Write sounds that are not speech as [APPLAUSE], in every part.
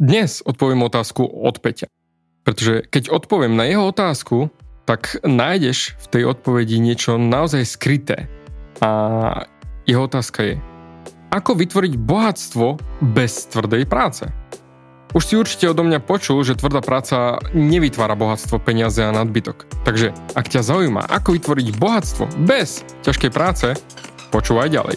Dnes odpoviem otázku od Peťa. Pretože keď odpoviem na jeho otázku, tak nájdeš v tej odpovedi niečo naozaj skryté. A jeho otázka je, ako vytvoriť bohatstvo bez tvrdej práce? Už si určite odo mňa počul, že tvrdá práca nevytvára bohatstvo, peniaze a nadbytok. Takže ak ťa zaujíma, ako vytvoriť bohatstvo bez ťažkej práce, počúvaj ďalej.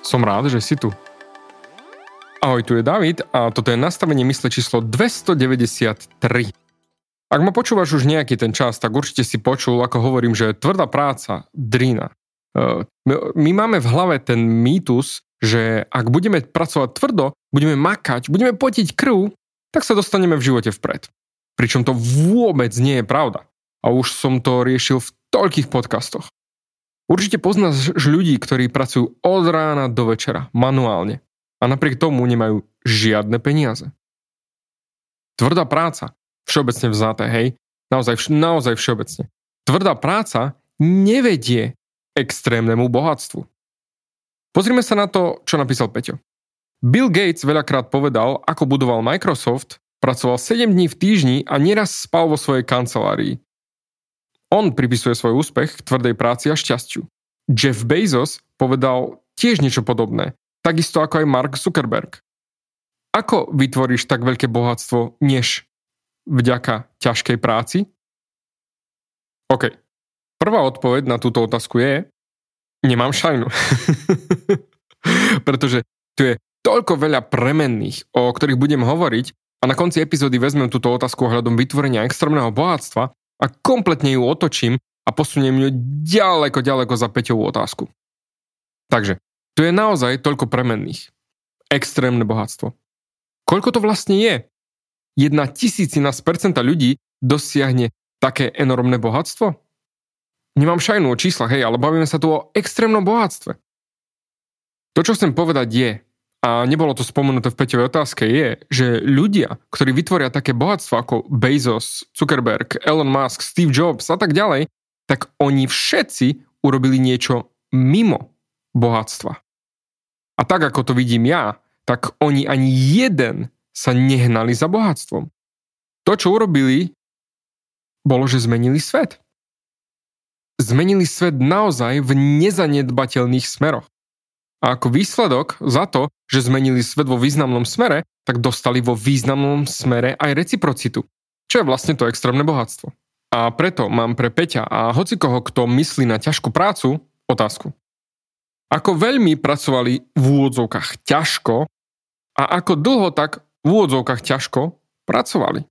Som rád, že si tu. Ahoj, tu je David a toto je nastavenie mysle číslo 293. Ak ma počúvaš už nejaký ten čas, tak určite si počul, ako hovorím, že tvrdá práca, drina. E, my máme v hlave ten mýtus, že ak budeme pracovať tvrdo, budeme makať, budeme potiť krv, tak sa dostaneme v živote vpred. Pričom to vôbec nie je pravda. A už som to riešil v toľkých podcastoch. Určite poznáš ľudí, ktorí pracujú od rána do večera, manuálne. A napriek tomu nemajú žiadne peniaze. Tvrdá práca, všeobecne vzaté, hej, naozaj, naozaj všeobecne. Tvrdá práca nevedie extrémnemu bohatstvu. Pozrime sa na to, čo napísal Peťo. Bill Gates veľakrát povedal, ako budoval Microsoft, pracoval 7 dní v týždni a nieraz spal vo svojej kancelárii. On pripisuje svoj úspech k tvrdej práci a šťastiu. Jeff Bezos povedal tiež niečo podobné, takisto ako aj Mark Zuckerberg. Ako vytvoríš tak veľké bohatstvo, než vďaka ťažkej práci? OK. Prvá odpoveď na túto otázku je, nemám šajnu. [LAUGHS] Pretože tu je toľko veľa premenných, o ktorých budem hovoriť a na konci epizódy vezmem túto otázku ohľadom vytvorenia extrémneho bohatstva a kompletne ju otočím a posuniem ju ďaleko, ďaleko za Peťovú otázku. Takže, tu je naozaj toľko premenných. Extrémne bohatstvo. Koľko to vlastne je? Jedna tisícina z percenta ľudí dosiahne také enormné bohatstvo? Nemám šajnú o číslach, hej, ale bavíme sa tu o extrémnom bohatstve. To, čo chcem povedať je, a nebolo to spomenuté v Peťovej otázke, je, že ľudia, ktorí vytvoria také bohatstvo ako Bezos, Zuckerberg, Elon Musk, Steve Jobs a tak ďalej, tak oni všetci urobili niečo mimo bohatstva. A tak ako to vidím ja, tak oni ani jeden sa nehnali za bohatstvom. To, čo urobili, bolo, že zmenili svet. Zmenili svet naozaj v nezanedbateľných smeroch. A ako výsledok za to, že zmenili svet vo významnom smere, tak dostali vo významnom smere aj reciprocitu, čo je vlastne to extrémne bohatstvo. A preto mám pre Peťa a hocikoho, kto myslí na ťažkú prácu, otázku. Ako veľmi pracovali v úvodzovkách ťažko a ako dlho tak v úvodzovkách ťažko pracovali.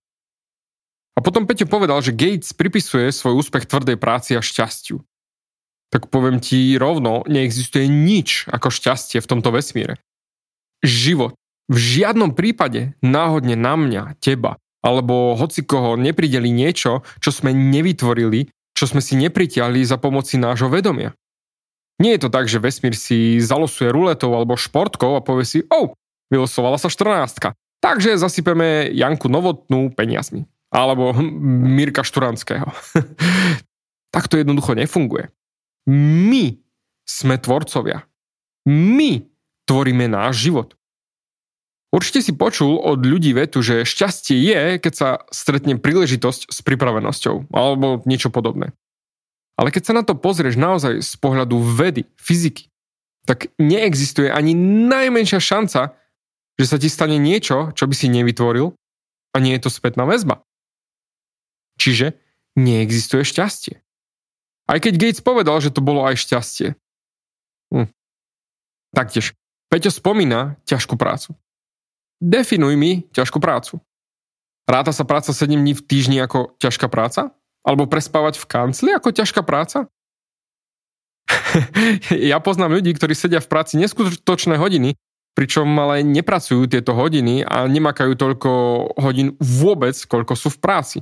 A potom Peťo povedal, že Gates pripisuje svoj úspech tvrdej práci a šťastiu tak poviem ti rovno, neexistuje nič ako šťastie v tomto vesmíre. Život v žiadnom prípade náhodne na mňa, teba, alebo hoci koho neprideli niečo, čo sme nevytvorili, čo sme si nepritiahli za pomoci nášho vedomia. Nie je to tak, že vesmír si zalosuje ruletou alebo športkou a povie si, oh, vylosovala sa 14. Takže zasypeme Janku Novotnú peniazmi. Alebo Mirka Šturanského. [LAUGHS] tak to jednoducho nefunguje. My sme tvorcovia. My tvoríme náš život. Určite si počul od ľudí vetu, že šťastie je, keď sa stretne príležitosť s pripravenosťou alebo niečo podobné. Ale keď sa na to pozrieš naozaj z pohľadu vedy, fyziky, tak neexistuje ani najmenšia šanca, že sa ti stane niečo, čo by si nevytvoril a nie je to spätná väzba. Čiže neexistuje šťastie. Aj keď Gates povedal, že to bolo aj šťastie. Hm. Taktiež, Peťo spomína ťažkú prácu. Definuj mi ťažkú prácu. Ráta sa práca 7 dní v týždni ako ťažká práca? Alebo prespávať v kancli ako ťažká práca? [LAUGHS] ja poznám ľudí, ktorí sedia v práci neskutočné hodiny, pričom ale nepracujú tieto hodiny a nemakajú toľko hodín vôbec, koľko sú v práci.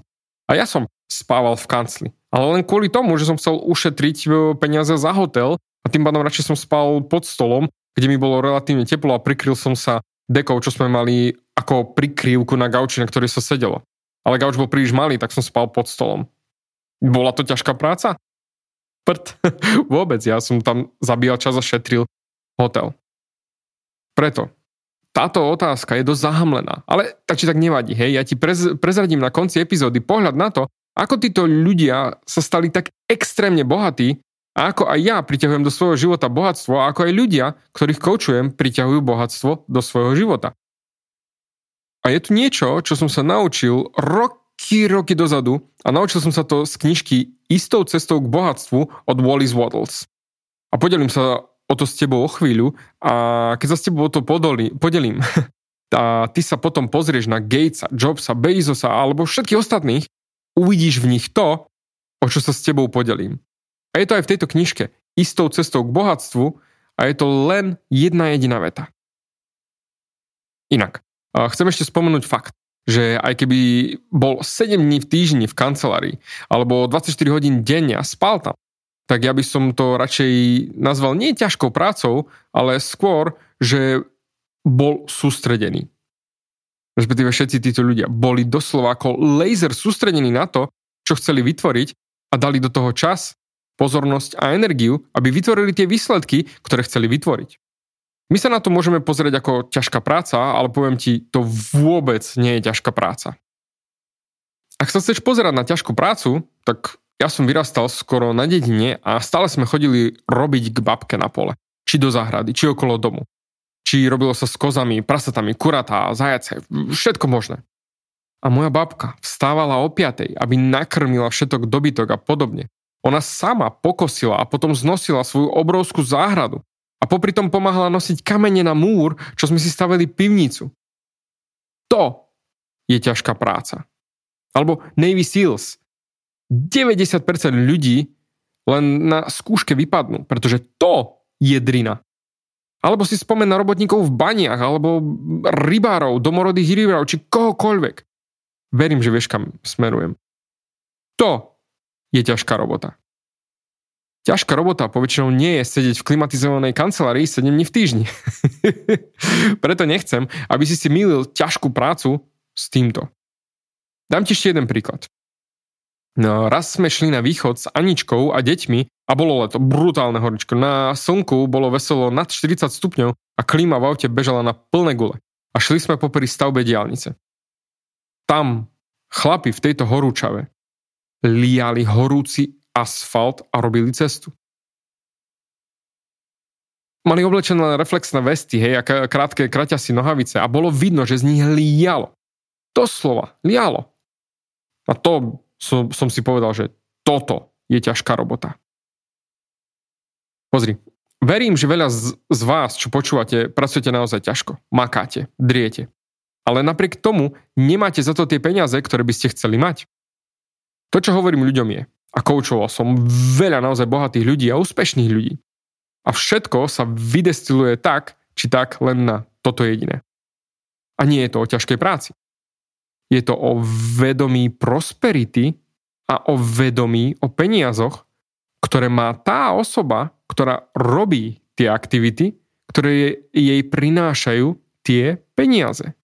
A ja som spával v kancli. Ale len kvôli tomu, že som chcel ušetriť e, peniaze za hotel a tým pádom radšej som spal pod stolom, kde mi bolo relatívne teplo a prikryl som sa dekou, čo sme mali ako prikrývku na gauči, na ktorej sa sedelo. Ale gauč bol príliš malý, tak som spal pod stolom. Bola to ťažká práca? prd. [LAUGHS] Vôbec, ja som tam zabíjal čas a šetril hotel. Preto, táto otázka je dosť zahamlená, ale tak či tak nevadí, hej, ja ti prez, prezradím na konci epizódy pohľad na to, ako títo ľudia sa stali tak extrémne bohatí a ako aj ja priťahujem do svojho života bohatstvo a ako aj ľudia, ktorých koučujem, priťahujú bohatstvo do svojho života. A je tu niečo, čo som sa naučil roky, roky dozadu a naučil som sa to z knižky Istou cestou k bohatstvu od Wallis Waddles. A podelím sa o to s tebou o chvíľu a keď sa s tebou o to podoli, podelím, [LAUGHS] a ty sa potom pozrieš na Gatesa, Jobsa, Bezosa alebo všetkých ostatných, uvidíš v nich to, o čo sa s tebou podelím. A je to aj v tejto knižke Istou cestou k bohatstvu a je to len jedna jediná veta. Inak, chcem ešte spomenúť fakt že aj keby bol 7 dní v týždni v kancelárii alebo 24 hodín denne a spal tam, tak ja by som to radšej nazval nie ťažkou prácou, ale skôr, že bol sústredený. Respektíve všetci títo ľudia boli doslova ako laser sústredení na to, čo chceli vytvoriť a dali do toho čas, pozornosť a energiu, aby vytvorili tie výsledky, ktoré chceli vytvoriť. My sa na to môžeme pozrieť ako ťažká práca, ale poviem ti, to vôbec nie je ťažká práca. Ak sa chceš pozerať na ťažkú prácu, tak ja som vyrastal skoro na dedine a stále sme chodili robiť k babke na pole. Či do záhrady, či okolo domu. Či robilo sa s kozami, prasatami, kuratá, zajace, všetko možné. A moja babka vstávala o piatej, aby nakrmila všetok dobytok a podobne. Ona sama pokosila a potom znosila svoju obrovskú záhradu a popri tom pomáhala nosiť kamene na múr, čo sme si stavili pivnicu. To je ťažká práca. Alebo Navy Seals. 90% ľudí len na skúške vypadnú, pretože to je drina. Alebo si spomen na robotníkov v baniach, alebo rybárov, domorodých rybárov, či kohokoľvek. Verím, že vieš, kam smerujem. To je ťažká robota. Ťažká robota poväčšinou nie je sedieť v klimatizovanej kancelárii 7 dní v týždni. [LAUGHS] Preto nechcem, aby si si mýlil ťažkú prácu s týmto. Dám ti ešte jeden príklad. No, raz sme šli na východ s Aničkou a deťmi a bolo leto, brutálne horičko. Na slnku bolo veselo nad 40 stupňov a klíma v aute bežala na plné gule. A šli sme popri stavbe diálnice. Tam chlapi v tejto horúčave liali horúci asfalt a robili cestu. Mali oblečené reflexné vesty, hej, a krátke kraťasy nohavice a bolo vidno, že z nich lialo. slova, lialo. A to som, som si povedal, že toto je ťažká robota. Pozri, verím, že veľa z, z vás, čo počúvate, pracujete naozaj ťažko. Makáte, driete. Ale napriek tomu nemáte za to tie peniaze, ktoré by ste chceli mať. To, čo hovorím ľuďom je, a koučoval som veľa naozaj bohatých ľudí a úspešných ľudí. A všetko sa vydestiluje tak, či tak len na toto jediné. A nie je to o ťažkej práci. Je to o vedomí prosperity a o vedomí o peniazoch, ktoré má tá osoba, ktorá robí tie aktivity, ktoré jej prinášajú tie peniaze.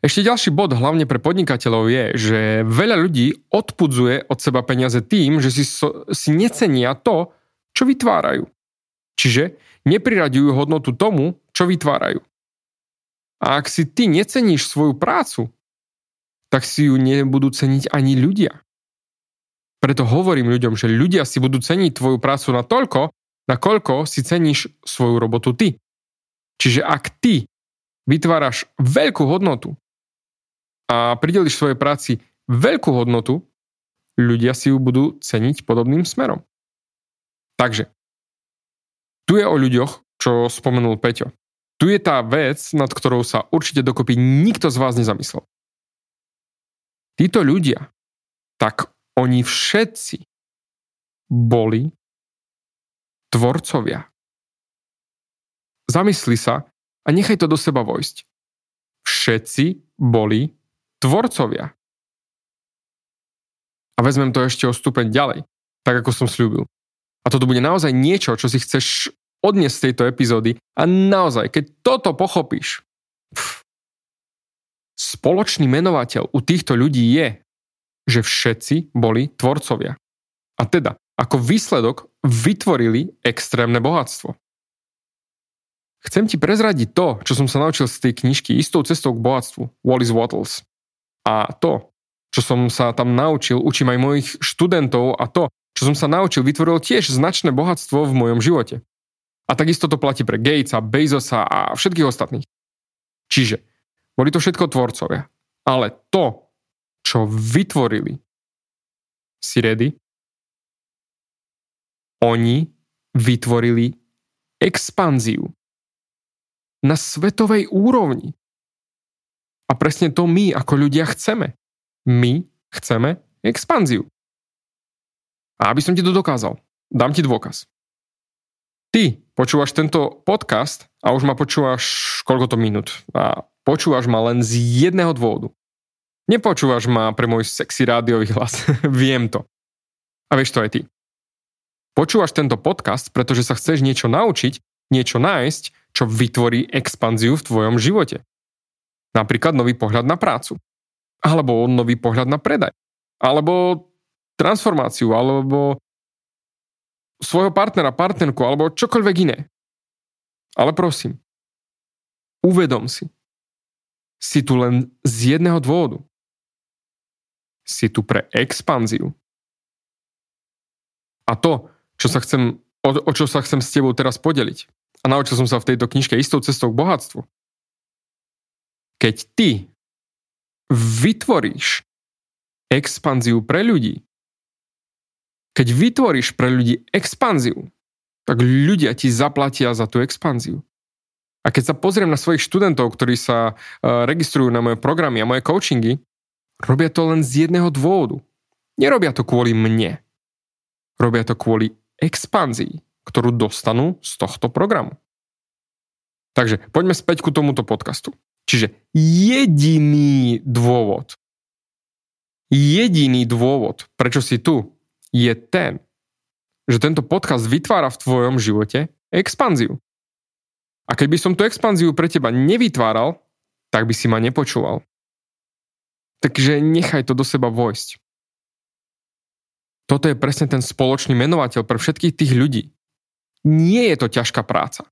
Ešte ďalší bod hlavne pre podnikateľov je, že veľa ľudí odpudzuje od seba peniaze tým, že si, so, si necenia to, čo vytvárajú. Čiže nepriraďujú hodnotu tomu, čo vytvárajú. A ak si ty neceníš svoju prácu, tak si ju nebudú ceniť ani ľudia. Preto hovorím ľuďom, že ľudia si budú ceniť tvoju prácu natoľko, nakoľko si ceníš svoju robotu ty. Čiže ak ty vytváraš veľkú hodnotu a prideliš svojej práci veľkú hodnotu, ľudia si ju budú ceniť podobným smerom. Takže, tu je o ľuďoch, čo spomenul Peťo. Tu je tá vec, nad ktorou sa určite dokopy nikto z vás nezamyslel. Títo ľudia, tak oni všetci boli tvorcovia. Zamysli sa a nechaj to do seba vojsť. Všetci boli tvorcovia. A vezmem to ešte o stupeň ďalej, tak ako som slúbil. A toto bude naozaj niečo, čo si chceš odniesť z tejto epizódy a naozaj, keď toto pochopíš, pf, spoločný menovateľ u týchto ľudí je, že všetci boli tvorcovia. A teda, ako výsledok vytvorili extrémne bohatstvo. Chcem ti prezradiť to, čo som sa naučil z tej knižky Istou cestou k bohatstvu, Wallis Wattles. A to, čo som sa tam naučil, učím aj mojich študentov a to, čo som sa naučil, vytvoril tiež značné bohatstvo v mojom živote. A takisto to platí pre Gatesa, Bezosa a všetkých ostatných. Čiže, boli to všetko tvorcovia. Ale to, čo vytvorili, si ready? Oni vytvorili expanziu na svetovej úrovni. A presne to my ako ľudia chceme. My chceme expanziu. A aby som ti to dokázal, dám ti dôkaz. Ty počúvaš tento podcast a už ma počúvaš koľko to minút. A počúvaš ma len z jedného dôvodu. Nepočúvaš ma pre môj sexy rádiový hlas. [LAUGHS] Viem to. A vieš to aj ty. Počúvaš tento podcast, pretože sa chceš niečo naučiť, niečo nájsť, čo vytvorí expanziu v tvojom živote. Napríklad nový pohľad na prácu. Alebo nový pohľad na predaj. Alebo transformáciu. Alebo svojho partnera, partnerku. Alebo čokoľvek iné. Ale prosím, uvedom si. Si tu len z jedného dôvodu. Si tu pre expanziu. A to, čo sa chcem, o, o čo sa chcem s tebou teraz podeliť, a naučil som sa v tejto knižke istou cestou k bohatstvu. Keď ty vytvoríš expanziu pre ľudí, keď vytvoríš pre ľudí expanziu, tak ľudia ti zaplatia za tú expanziu. A keď sa pozriem na svojich študentov, ktorí sa uh, registrujú na moje programy a moje coachingy, robia to len z jedného dôvodu. Nerobia to kvôli mne. Robia to kvôli expanzii ktorú dostanú z tohto programu. Takže poďme späť ku tomuto podcastu. Čiže jediný dôvod, jediný dôvod, prečo si tu, je ten, že tento podcast vytvára v tvojom živote expanziu. A keď by som tú expanziu pre teba nevytváral, tak by si ma nepočúval. Takže nechaj to do seba vojsť. Toto je presne ten spoločný menovateľ pre všetkých tých ľudí, nie je to ťažká práca,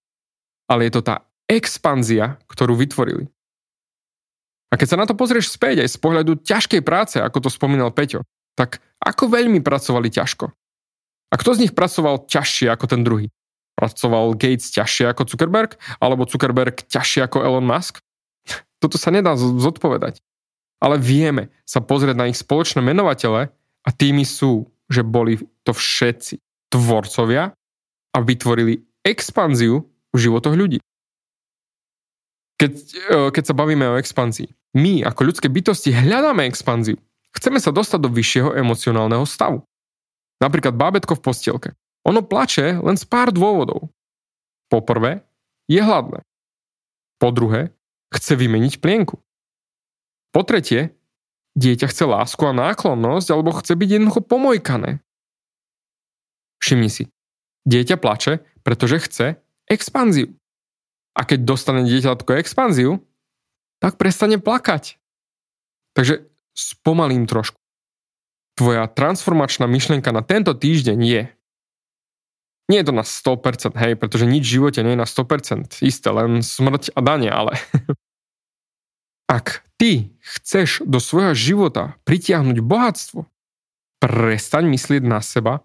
ale je to tá expanzia, ktorú vytvorili. A keď sa na to pozrieš späť aj z pohľadu ťažkej práce, ako to spomínal Peťo, tak ako veľmi pracovali ťažko. A kto z nich pracoval ťažšie ako ten druhý? Pracoval Gates ťažšie ako Zuckerberg, alebo Zuckerberg ťažšie ako Elon Musk? [LAUGHS] Toto sa nedá zodpovedať. Ale vieme sa pozrieť na ich spoločné menovatele a tými sú, že boli to všetci tvorcovia a vytvorili expanziu v životoch ľudí. Keď, e, keď sa bavíme o expanzii, my ako ľudské bytosti hľadáme expanziu. Chceme sa dostať do vyššieho emocionálneho stavu. Napríklad bábetko v postielke. Ono plače len z pár dôvodov. Po prvé, je hladné. Po druhé, chce vymeniť plienku. Po tretie, dieťa chce lásku a náklonnosť alebo chce byť jednoducho pomojkané. Všimni si, Dieťa plače, pretože chce expanziu. A keď dostane dieťatko expanziu, tak prestane plakať. Takže spomalím trošku. Tvoja transformačná myšlienka na tento týždeň je nie je to na 100%, hej, pretože nič v živote nie je na 100%. Isté, len smrť a dane, ale [LAUGHS] ak ty chceš do svojho života pritiahnuť bohatstvo, prestaň myslieť na seba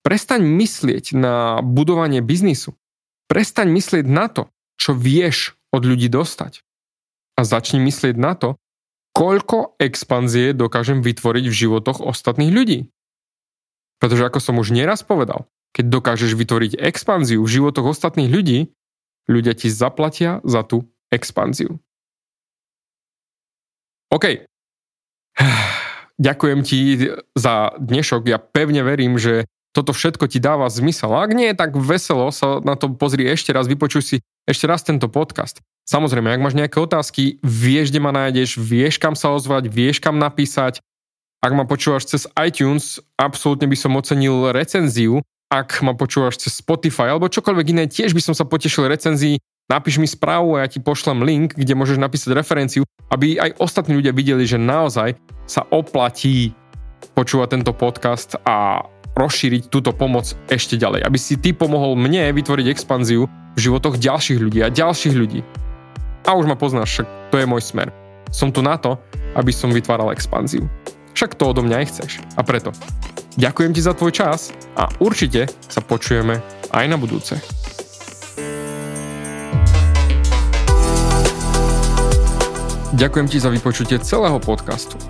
Prestaň myslieť na budovanie biznisu. Prestaň myslieť na to, čo vieš od ľudí dostať. A začni myslieť na to, koľko expanzie dokážem vytvoriť v životoch ostatných ľudí. Pretože ako som už nieraz povedal, keď dokážeš vytvoriť expanziu v životoch ostatných ľudí, ľudia ti zaplatia za tú expanziu. OK. [SIGHS] Ďakujem ti za dnešok. Ja pevne verím, že toto všetko ti dáva zmysel. Ak nie, tak veselo sa na to pozri ešte raz, vypočuj si ešte raz tento podcast. Samozrejme, ak máš nejaké otázky, vieš, kde ma nájdeš, vieš, kam sa ozvať, vieš, kam napísať. Ak ma počúvaš cez iTunes, absolútne by som ocenil recenziu. Ak ma počúvaš cez Spotify alebo čokoľvek iné, tiež by som sa potešil recenzii. Napíš mi správu a ja ti pošlem link, kde môžeš napísať referenciu, aby aj ostatní ľudia videli, že naozaj sa oplatí počúvať tento podcast a rozšíriť túto pomoc ešte ďalej. Aby si ty pomohol mne vytvoriť expanziu v životoch ďalších ľudí a ďalších ľudí. A už ma poznáš, však to je môj smer. Som tu na to, aby som vytváral expanziu. Však to odo mňa aj chceš. A preto ďakujem ti za tvoj čas a určite sa počujeme aj na budúce. Ďakujem ti za vypočutie celého podcastu.